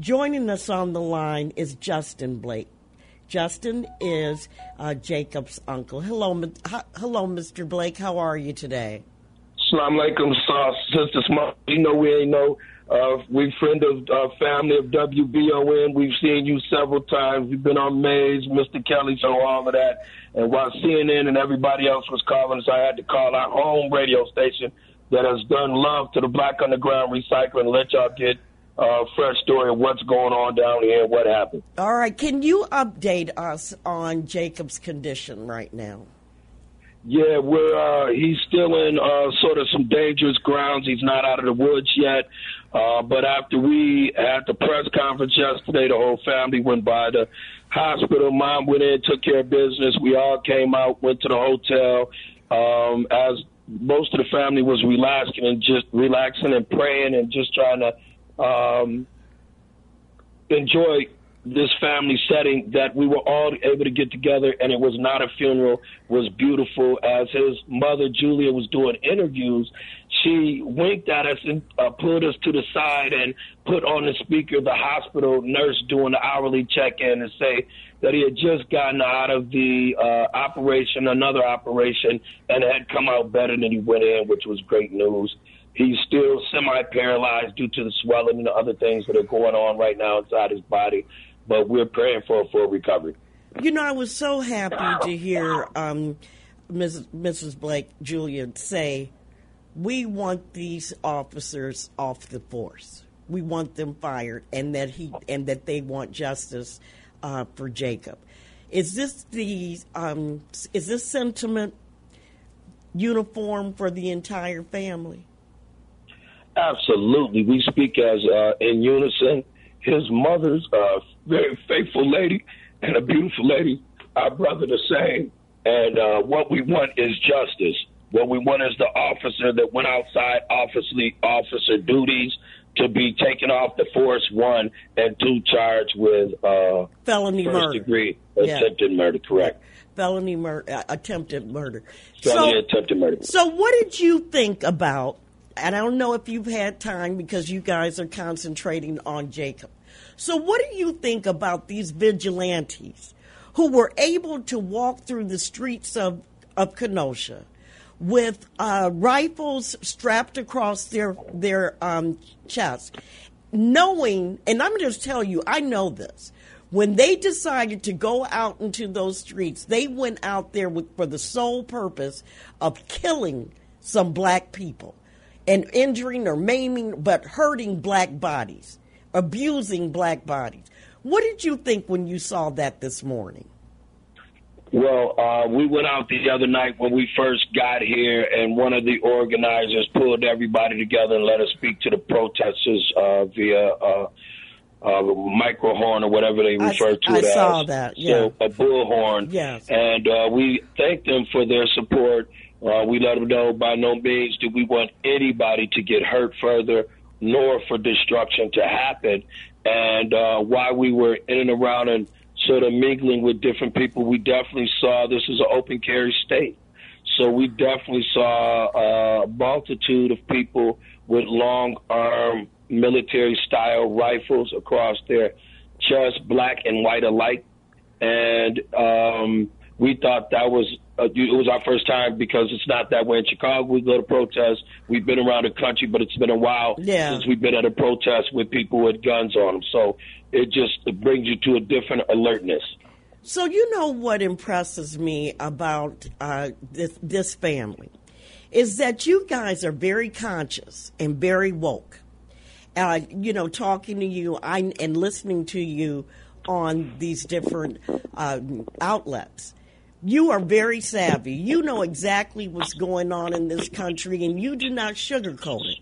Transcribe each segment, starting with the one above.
Joining us on the line is Justin Blake. Justin is uh, Jacob's uncle. Hello, hello, Mr. Blake. How are you today? Salam alaikum, Sister Small. You know we ain't no uh, we friend of uh, family of WVON. We've seen you several times. We've been on Mays, Mr. Kelly, so all of that. And while CNN and everybody else was calling us, I had to call our home radio station that has done love to the Black Underground Recycling let y'all get uh, fresh story of what's going on down here and what happened. All right. Can you update us on Jacob's condition right now? Yeah, we're uh, he's still in uh, sort of some dangerous grounds. He's not out of the woods yet. Uh, but after we had the press conference yesterday, the whole family went by the hospital. Mom went in, took care of business. We all came out, went to the hotel. Um, as most of the family was relaxing and just relaxing and praying and just trying to um, enjoy this family setting that we were all able to get together and it was not a funeral was beautiful. As his mother julia was doing interviews she winked at us and uh, pulled us to the side and put on the speaker the hospital nurse doing the hourly check-in and say that he had just gotten out of the uh, operation another operation and had come out better than he went in which was great news He's still semi-paralyzed due to the swelling and the other things that are going on right now inside his body, but we're praying for a full recovery. You know, I was so happy to hear um, Mrs. Mrs. Blake Julian say, "We want these officers off the force. We want them fired, and that he and that they want justice uh, for Jacob." Is this the um, is this sentiment uniform for the entire family? Absolutely. We speak as uh, in unison. His mother's a very faithful lady and a beautiful lady. Our brother the same. And uh, what we want is justice. What we want is the officer that went outside officer, officer duties to be taken off the force, one, and two, charged with uh, felony first murder. degree attempted yeah. murder, correct. Felony murder, uh, attempted murder. Felony so, attempted murder. So, what did you think about and I don't know if you've had time because you guys are concentrating on Jacob. So, what do you think about these vigilantes who were able to walk through the streets of, of Kenosha with uh, rifles strapped across their, their um, chests, knowing, and I'm just tell you, I know this. When they decided to go out into those streets, they went out there with, for the sole purpose of killing some black people and injuring or maiming, but hurting black bodies, abusing black bodies. What did you think when you saw that this morning? Well, uh, we went out the other night when we first got here, and one of the organizers pulled everybody together and let us speak to the protesters uh, via uh, uh, micro horn or whatever they refer I, to I it as. I saw that. Yeah. So a bullhorn. Yes. And uh, we thank them for their support uh, we let them know by no means do we want anybody to get hurt further, nor for destruction to happen. And uh, while we were in and around and sort of mingling with different people, we definitely saw this is an open carry state. So we definitely saw a multitude of people with long arm military style rifles across their chest, black and white alike. And um, we thought that was uh, it was our first time because it's not that way in Chicago. We go to protests. We've been around the country, but it's been a while yeah. since we've been at a protest with people with guns on them. So it just it brings you to a different alertness. So you know what impresses me about uh, this this family is that you guys are very conscious and very woke. Uh, you know, talking to you I, and listening to you on these different uh, outlets you are very savvy. You know exactly what's going on in this country, and you do not sugarcoat it.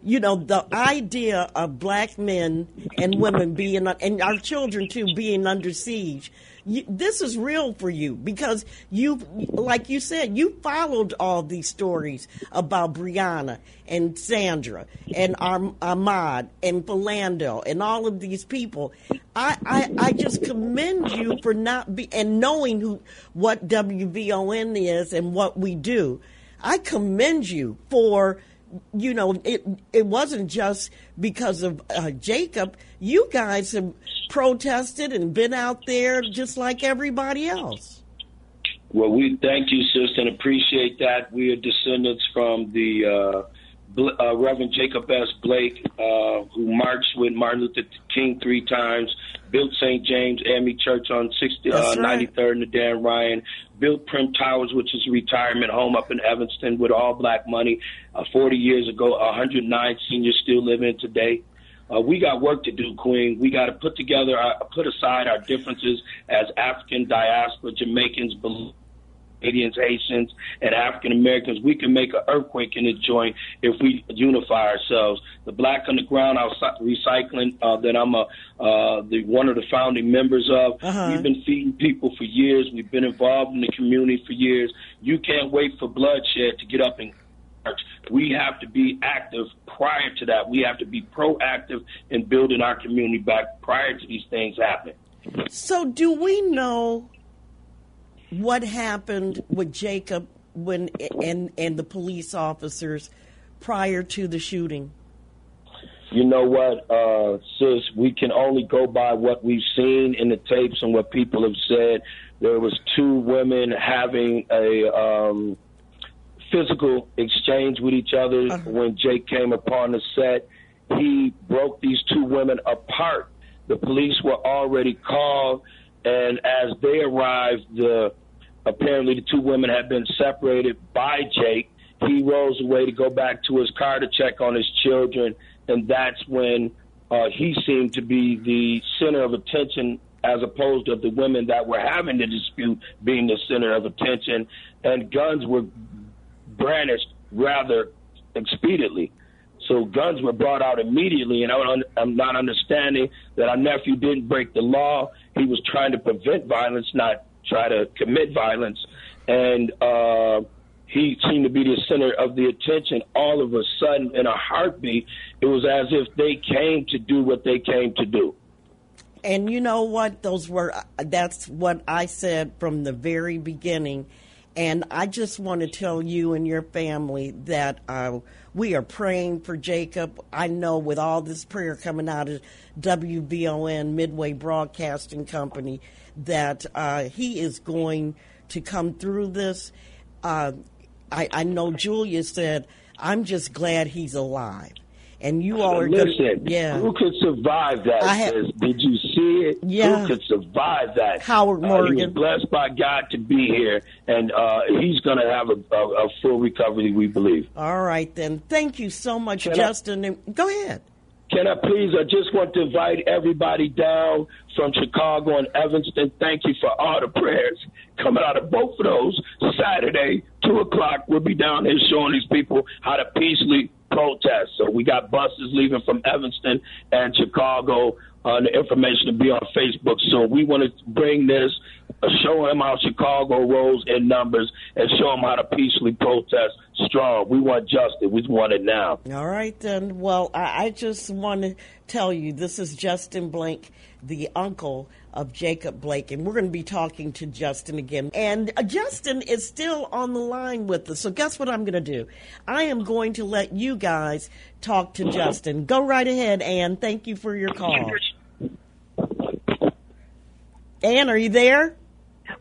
You know, the idea of black men and women being, and our children too, being under siege you, this is real for you because you, like you said, you followed all these stories about Breonna and Sandra and Ahmaud and Philando and all of these people. I, I, I just commend you for not be and knowing who what WVON is and what we do. I commend you for you know, it it wasn't just because of uh, Jacob. You guys have protested and been out there just like everybody else. Well, we thank you, sister, and appreciate that. We are descendants from the uh, uh, Reverend Jacob S. Blake, uh, who marched with Martin Luther King three times, built St. James AME Church on 60, uh, right. 93rd and the Dan Ryan, built Prim Towers, which is a retirement home up in Evanston with all black money uh, 40 years ago. 109 seniors still living today. Uh, we got work to do, Queen. We got to put together, uh, put aside our differences as African diaspora Jamaicans, Canadians, Haitians, and African Americans, we can make an earthquake in the joint if we unify ourselves. The Black Underground Recycling uh, that I'm a uh, the one of the founding members of. Uh-huh. We've been feeding people for years. We've been involved in the community for years. You can't wait for bloodshed to get up and march. we have to be active prior to that. We have to be proactive in building our community back prior to these things happening. So, do we know what happened with Jacob when and and the police officers prior to the shooting? You know what, uh, sis? We can only go by what we've seen in the tapes and what people have said. There was two women having a um, physical exchange with each other uh-huh. when Jake came upon the set. He broke these two women apart. The police were already called, and as they arrived, the Apparently, the two women had been separated by Jake. He rolls away to go back to his car to check on his children, and that's when uh, he seemed to be the center of attention as opposed to the women that were having the dispute being the center of attention, and guns were brandished rather expediently. So guns were brought out immediately, and I'm not understanding that our nephew didn't break the law. He was trying to prevent violence, not try to commit violence, and uh, he seemed to be the center of the attention. All of a sudden, in a heartbeat, it was as if they came to do what they came to do. And you know what? Those were that's what I said from the very beginning. And I just want to tell you and your family that uh, we are praying for Jacob. I know with all this prayer coming out of WVON Midway Broadcasting Company, that uh, he is going to come through this. Uh, I, I, know Julia said, I'm just glad he's alive. And you all are listen. Gonna, yeah. Who could survive that? Have, Did you see it? Yeah. Who could survive that? Howard Morgan. Uh, he was blessed by God to be here, and uh, he's going to have a, a, a, full recovery. We believe. All right, then. Thank you so much, Can Justin. I, Go ahead. Can I please? I just want to invite everybody down from Chicago and Evanston. Thank you for all the prayers coming out of both of those. Saturday, 2 o'clock, we'll be down here showing these people how to peacefully protest. So we got buses leaving from Evanston and Chicago. Uh, the information to be on Facebook. So we want to bring this, uh, show them how Chicago rolls in numbers, and show them how to peacefully protest strong. We want justice. We want it now. All right, then. Well, I, I just want to tell you this is Justin Blake, the uncle of Jacob Blake, and we're going to be talking to Justin again. And uh, Justin is still on the line with us. So, guess what I'm going to do? I am going to let you guys talk to Justin. Go right ahead, Ann. Thank you for your call. Ann, are you there?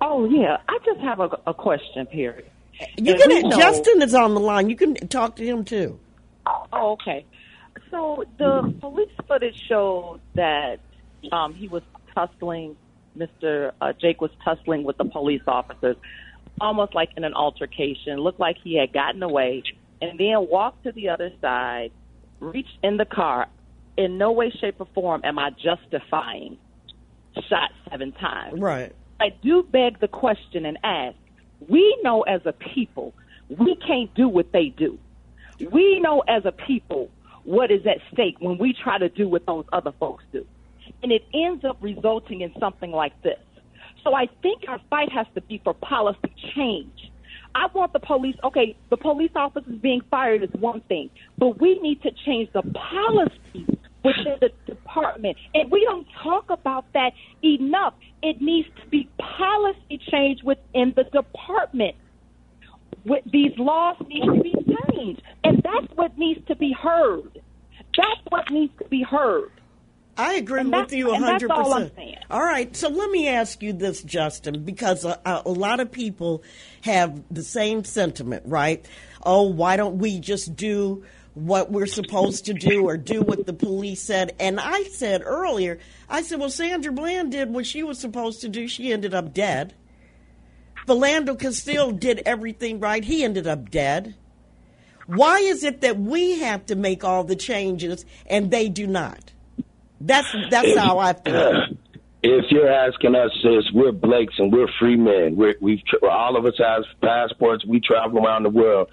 Oh, yeah. I just have a, a question, Perri. You can. Justin is on the line. You can talk to him too. Oh, okay. So the police footage showed that um, he was tussling. Mr. Uh, Jake was tussling with the police officers, almost like in an altercation. Looked like he had gotten away, and then walked to the other side, reached in the car. In no way, shape, or form am I justifying shot seven times. Right. I do beg the question and ask we know as a people we can't do what they do. We know as a people what is at stake when we try to do what those other folks do. And it ends up resulting in something like this. So I think our fight has to be for policy change. I want the police, okay, the police officers being fired is one thing, but we need to change the policy within the department. And we don't talk about that enough. It needs to be policy change within the department. with these laws need to be changed, and that's what needs to be heard. That's what needs to be heard. I agree with you and that's 100%. all. All right, so let me ask you this, Justin, because a, a lot of people have the same sentiment, right? Oh, why don't we just do what we're supposed to do or do what the police said? And I said earlier, I said, well, Sandra Bland did what she was supposed to do. She ended up dead. Philando Castile did everything right. He ended up dead. Why is it that we have to make all the changes and they do not? That's that's how I feel. If you're asking us, sis, we're Blakes and we're free men. We're, we've all of us have passports. We travel around the world.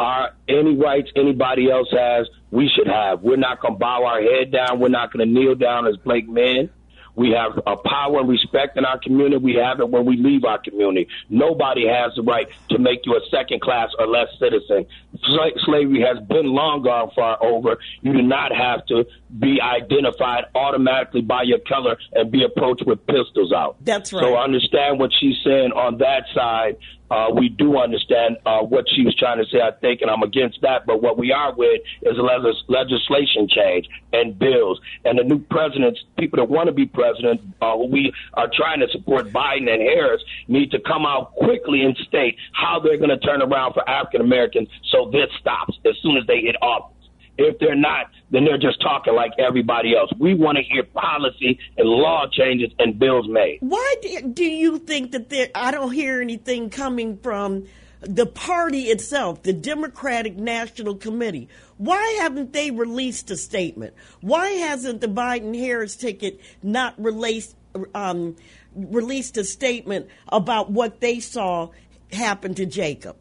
Our any rights anybody else has, we should have. We're not gonna bow our head down. We're not gonna kneel down as Blake men. We have a power and respect in our community. We have it when we leave our community. Nobody has the right to make you a second class or less citizen. Sla- slavery has been long gone far over. You do not have to be identified automatically by your color and be approached with pistols out. That's right. So understand what she's saying on that side. Uh, we do understand uh, what she was trying to say, I think, and I'm against that. But what we are with is a legis- legislation change and bills. And the new presidents, people that want to be president, uh, we are trying to support Biden and Harris, need to come out quickly and state how they're going to turn around for African Americans so this stops as soon as they hit office. If they're not, then they're just talking like everybody else. We want to hear policy and law changes and bills made. Why do, you think that there? I don't hear anything coming from the party itself, the Democratic National Committee. Why haven't they released a statement? Why hasn't the Biden Harris ticket not released um, released a statement about what they saw happen to Jacob?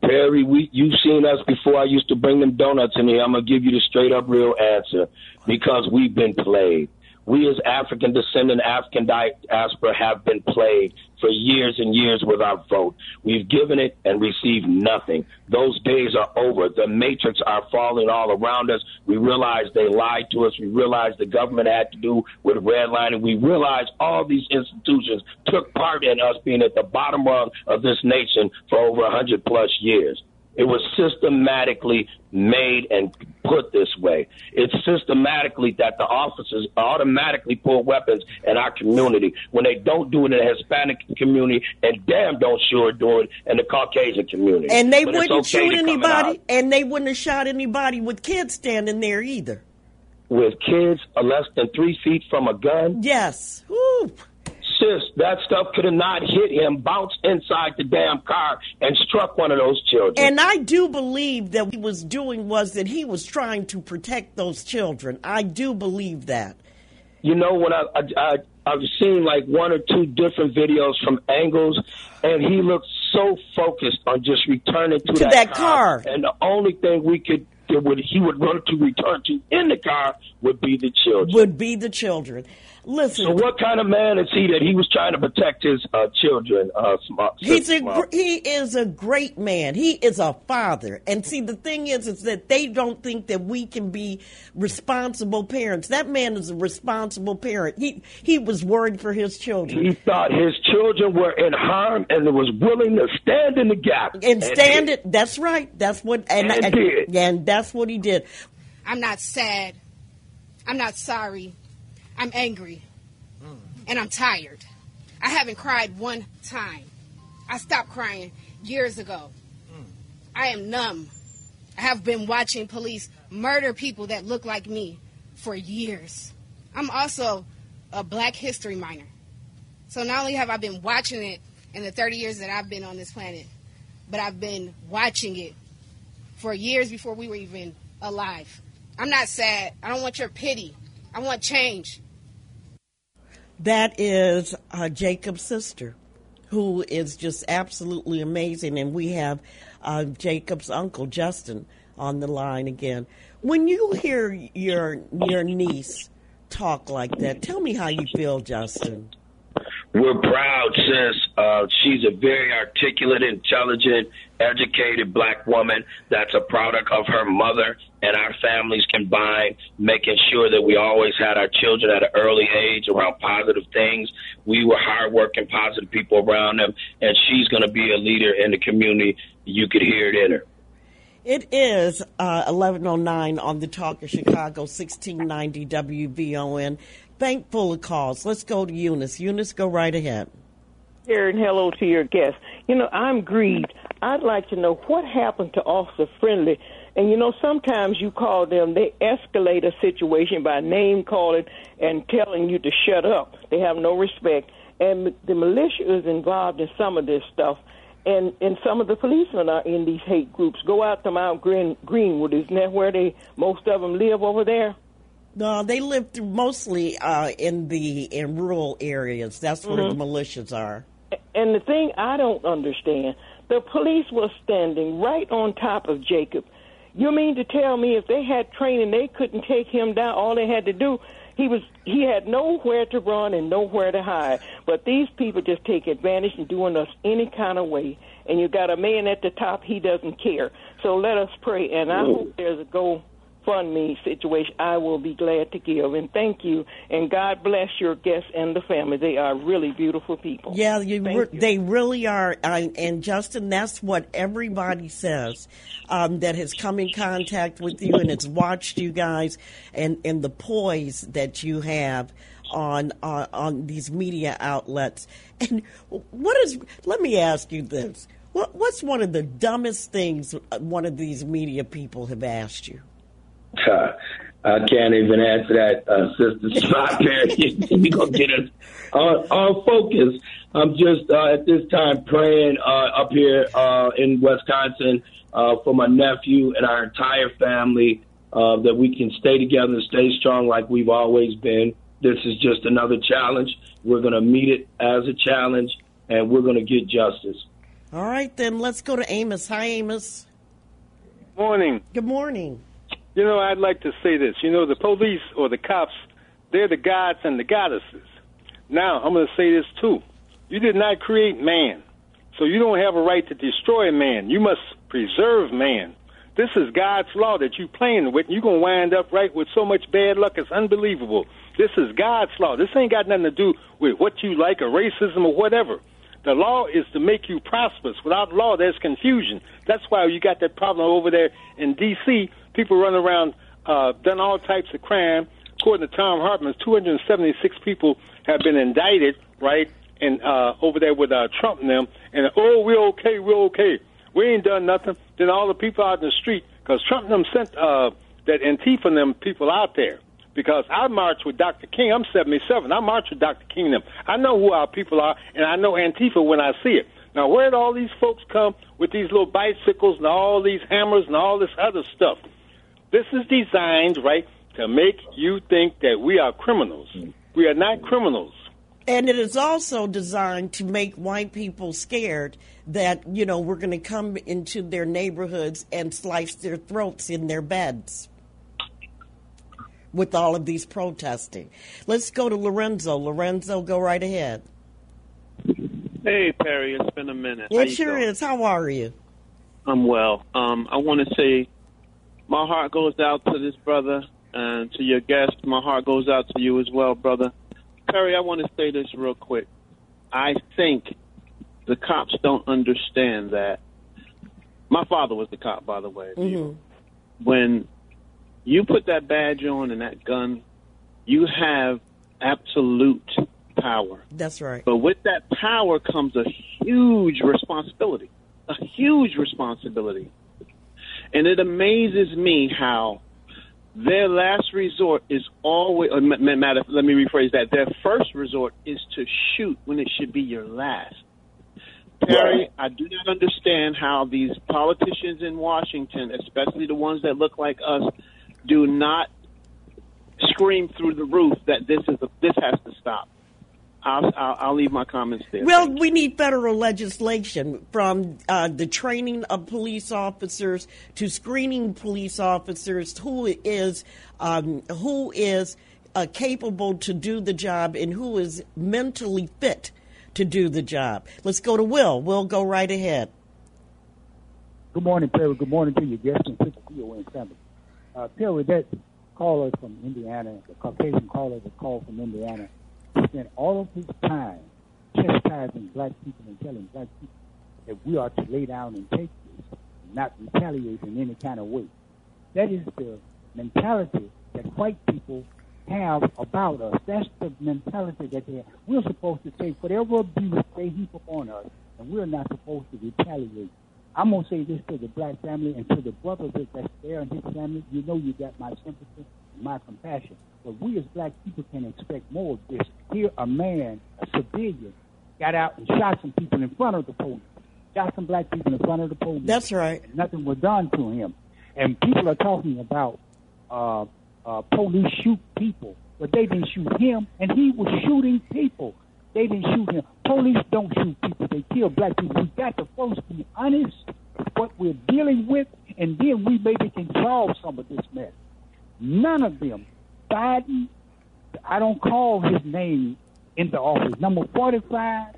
Perri, we you've seen us before. I used to bring them donuts in here. I'm gonna give you the straight up real answer because we've been played. We as African descendant, African diaspora have been played for years and years with our vote. We've given it and received nothing. Those days are over. The matrix are falling all around us. We realize they lied to us. We realize the government had to do with redlining. We realize all these institutions took part in us being at the bottom rung of this nation for over a hundred plus years. It was systematically made and put this way. It's systematically that the officers automatically pull weapons in our community when they don't do it in the Hispanic community and damn don't sure do it in the Caucasian community. And they But wouldn't okay shoot anybody, and they wouldn't have shot anybody with kids standing there either. with kids uh, less than three feet from a gun. Yes. Woo. That stuff could have not hit him, bounced inside the damn car, and struck one of those children. And I do believe that what he was doing was that he was trying to protect those children. I do believe that. you know when I, I I I've seen like one or two different videos from angles, and he looked so focused on just returning to, To that car. and the only thing we could that would he would run to return to in the car would be the children. Would be the children. Listen, so what kind of man is he that he was trying to protect his uh, children? Uh, smart, He's a smart. gr- he is a great man. He is a father. And see, the thing is, is that they don't think that we can be responsible parents. That man is a responsible parent. He he was worried for his children He thought his children were in harm and was willing to stand in the gap and stand it. That's right. That's what and And did. and that's what he did. I'm not sad. I'm not sorry. I'm angry. And I'm tired. I haven't cried one time. I stopped crying years ago. I am numb. I have been watching police murder people that look like me for years. I'm also a Black History minor. So not only have I been watching it in the 30 years that I've been on this planet, but I've been watching it for years before we were even alive. I'm not sad. I don't want your pity. I want change. That is uh, Jacob's sister, who is just absolutely amazing. And we have uh, Jacob's uncle, Justin, on the line again. When you hear your your niece talk like that, tell me how you feel, Justin. We're proud, since Uh, she's a very articulate, intelligent, educated black woman that's a product of her mother and our families combined, making sure that we always had our children at an early age around positive things. We were hardworking, positive people around them, and she's going to be a leader in the community. You could hear it in her. It is uh, 1109 on the Talk of Chicago, 1690 WVON. Bank full of calls. Let's go to Eunice. Eunice, go right ahead. And hello to your guest. You know, I'm grieved. I'd like to know what happened to Officer Friendly. And you know, sometimes you call them, they escalate a situation by name calling and telling you to shut up. They have no respect. And the militia is involved in some of this stuff and and some of the policemen are in these hate groups. Go out to Mount Green, Greenwood, isn't that where they most of them live over there? No, they live through mostly uh, in the in rural areas. That's where mm-hmm. the militias are. And the thing I don't understand, the police was standing right on top of Jacob. You mean to tell me if they had training, they couldn't take him down? All they had to do he was he had nowhere to run and nowhere to hide. But these people just take advantage and doing us any kind of way. And you got a man at the top, he doesn't care. So let us pray, and I hope there's a go GoFundMe situation, I will be glad to give. And thank you. And God bless your guests and the family. They are really beautiful people. Yeah, you re- you. they really are. Uh, and Justin, that's what everybody says um, that has come in contact with you and has watched you guys and, and the poise that you have on uh, on these media outlets. And what is? Let me ask you this: what, What's one of the dumbest things one of these media people have asked you? I can't even answer that, uh, Sister Spot You're going to get us on, on focus. I'm just uh, at this time praying uh, up here uh, in Wisconsin uh, for my nephew and our entire family uh, that we can stay together and stay strong like we've always been. This is just another challenge. We're going to meet it as a challenge and we're going to get justice. All right, then let's go to Amos. Hi, Amos. Morning. Good morning. You know, I'd like to say this. You know, the police or the cops, they're the gods and the goddesses. Now, I'm going to say this too. You did not create man, so you don't have a right to destroy man. You must preserve man. This is God's law that you're playing with, you're going to wind up right with so much bad luck. It's unbelievable. This is God's law. This ain't got nothing to do with what you like or racism or whatever. The law is to make you prosperous. Without law, there's confusion. That's why you got that problem over there in D.C people run around, uh, done all types of crime. According to Thom Hartmann, 276 people have been indicted, right, and uh, over there with uh, Trump and them. And oh, we're okay, we're okay. We ain't done nothing. Then all the people out in the street, because Trump and them sent uh, that Antifa and them people out there. Because I marched with Dr. King. I'm 77. I marched with Dr. King them. I know who our people are, and I know Antifa when I see it. Now, where did all these folks come with these little bicycles and all these hammers and all this other stuff? This is designed, right, to make you think that we are criminals. We are not criminals. And it is also designed to make white people scared that, you know, we're going to come into their neighborhoods and slice their throats in their beds with all of these protesting. Let's go to Lorenzo. Lorenzo, go right ahead. Hey, Perri, it's been a minute. It sure is. How are you? I'm well. Um, I want to say my heart goes out to this brother and to your guest. My heart goes out to you as well, brother. Perri, I want to say this real quick. I think the cops don't understand that. My father was the cop, by the way. Mm-hmm. When you put that badge on and that gun, you have absolute power. That's right. But with that power comes a huge responsibility. A huge responsibility. And it amazes me how their last resort is always, uh, matter, let me rephrase that. Their first resort is to shoot when it should be your last. Perri, I do not understand how these politicians in Washington, especially the ones that look like us, do not scream through the roof that this is a, this has to stop. I'll, I'll, I'll, leave my comments there. Well, we need federal legislation from uh, the training of police officers to screening police officers who is um, who is uh, capable to do the job and who is mentally fit to do the job. Let's go to Will. Will, go right ahead. Good morning, Perri. Good morning to your guests and to the VOA family. Uh, Perri, that caller from Indiana, the Caucasian caller that called from Indiana, spent all of his time chastising black people and telling black people that we are to lay down and take this, and not retaliate in any kind of way. That is the mentality that white people have about us. That's the mentality that they have. We're supposed to take whatever abuse they heap upon us, and we're not supposed to retaliate. I'm gonna say this to the black family and to the brothers that's there in his family. You know you got my sympathy and my compassion. But we as black people can expect more of this. Here, a man, a civilian, got out and shot some people in front of the police. Shot some black people in front of the police. That's right. Nothing was done to him. And people are talking about uh, uh, police shoot people, but they didn't shoot him, and he was shooting people. They didn't shoot him. Police don't shoot people; they kill black people. We got to first be honest with what we're dealing with, and then we maybe can solve some of this mess. None of them. Biden, I don't call his name into office. Number forty-five,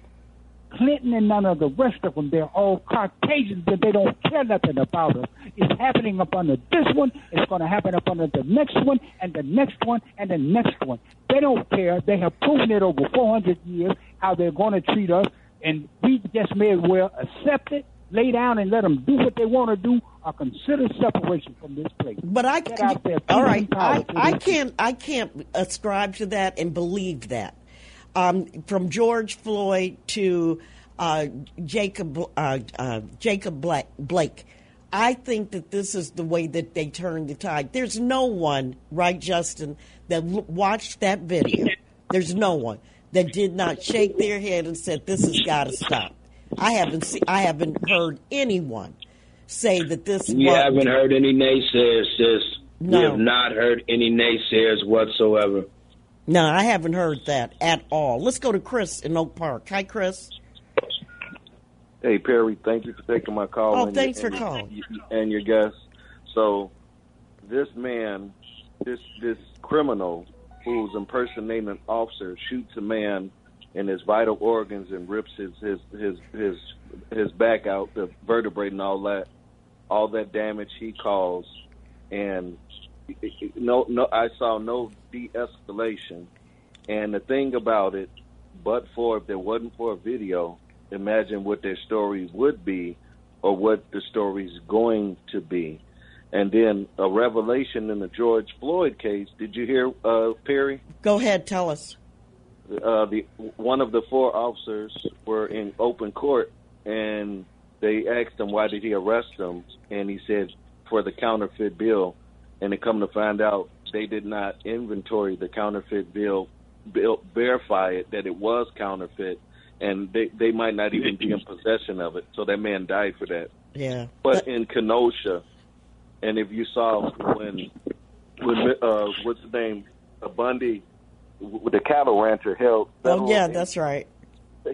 Clinton and none of the rest of them, they're all Caucasians, but they don't care nothing about us. It's happening up under this one, it's going to happen up under the next one, and the next one, and the next one. They don't care. They have proven it over 400 years how they're going to treat us, and we just may as well accept it, lay down, and let them do what they want to do, or consider separation from this place. But I, Get out there, all right, I, I can't, I can't ascribe to that and believe that. Um, from George Floyd to uh, Jacob uh, uh, Jacob Black, Blake, I think that this is the way that they turn the tide. There's no one, right, Justin, that l- watched that video. There's no one that did not shake their head and said, "This has got to stop." I haven't seen, I haven't heard anyone say that this. We was- haven't heard any naysayers, sis. No. We have not heard any naysayers whatsoever. No, I haven't heard that at all. Let's go to Chris in Oak Park. Hi, Chris. Hey Perri, thank you for taking my call. Oh, and thanks your, for and your- calling. And your guest. So, this man, this this criminal who's impersonating an officer shoots a man in his vital organs and rips his his his his his back out, the vertebrae and all that, all that damage he caused, and no no, I saw no de-escalation. And the thing about it, but for if there wasn't for a video, imagine what their story would be or what the story's going to be. And then a revelation in the George Floyd case. Did you hear, uh, Perri? Go ahead, tell us. Uh, the one of the four officers were in open court, and they asked him why did he arrest him, and he said for the counterfeit bill. And they come to find out they did not inventory the counterfeit bill, bill verify it that it was counterfeit, and they they might not even be in possession of it. So that man died for that. Yeah. But in Kenosha, and if you saw when when uh, what's the name, uh, Bundy, w- the cattle rancher held. Oh, yeah, agents- that's right.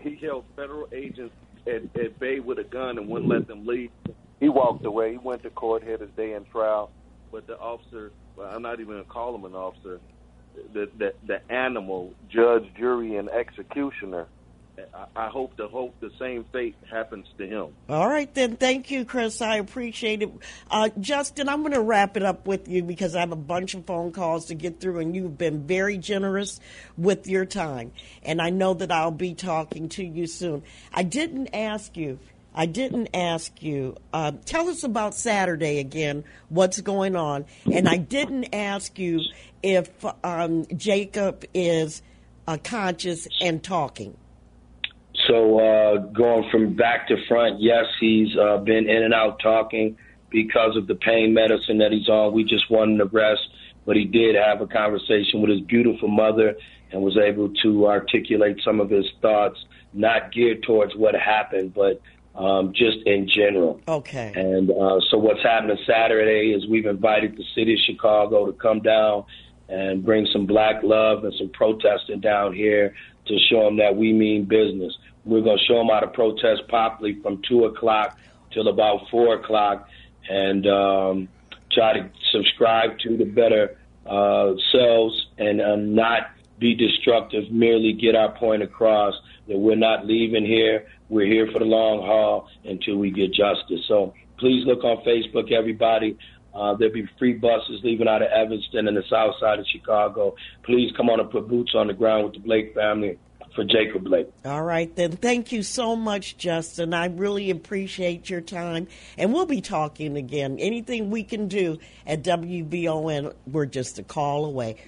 He held federal agents at, at bay with a gun and wouldn't let them leave. He walked away. He went to court, had his day in trial. But the officer, well, I'm not even to call him an officer, the, the the animal, judge, jury, and executioner. I, hope the hope the same fate happens to him. All right, then. Thank you, Chris. I appreciate it. Uh, Justin, I'm going to wrap it up with you because I have a bunch of phone calls to get through, and you've been very generous with your time. And I know that I'll be talking to you soon. I didn't ask you. I didn't ask you. Uh, tell us about Saturday again. What's going on? And I didn't ask you if um, Jacob is uh, conscious and talking. So uh, going from back to front, yes, he's uh, been in and out talking because of the pain medicine that he's on. We just wanted to rest, but he did have a conversation with his beautiful mother and was able to articulate some of his thoughts, not geared towards what happened, but um, just in general. Okay. And uh, so what's happening Saturday is we've invited the city of Chicago to come down and bring some black love and some protesting down here to show them that we mean business. We're going to show them how to protest properly from 2 o'clock till about 4 o'clock and um, try to subscribe to the better uh, selves and um, not be destructive, merely get our point across that we're not leaving here. We're here for the long haul until we get justice. So please look on Facebook, everybody. Uh, there'll be free buses leaving out of Evanston and the south side of Chicago. Please come on and put boots on the ground with the Blake family for Jacob Blake. All right, then. Thank you so much, Justin. I really appreciate your time. And we'll be talking again. Anything we can do at WVON, we're just a call away.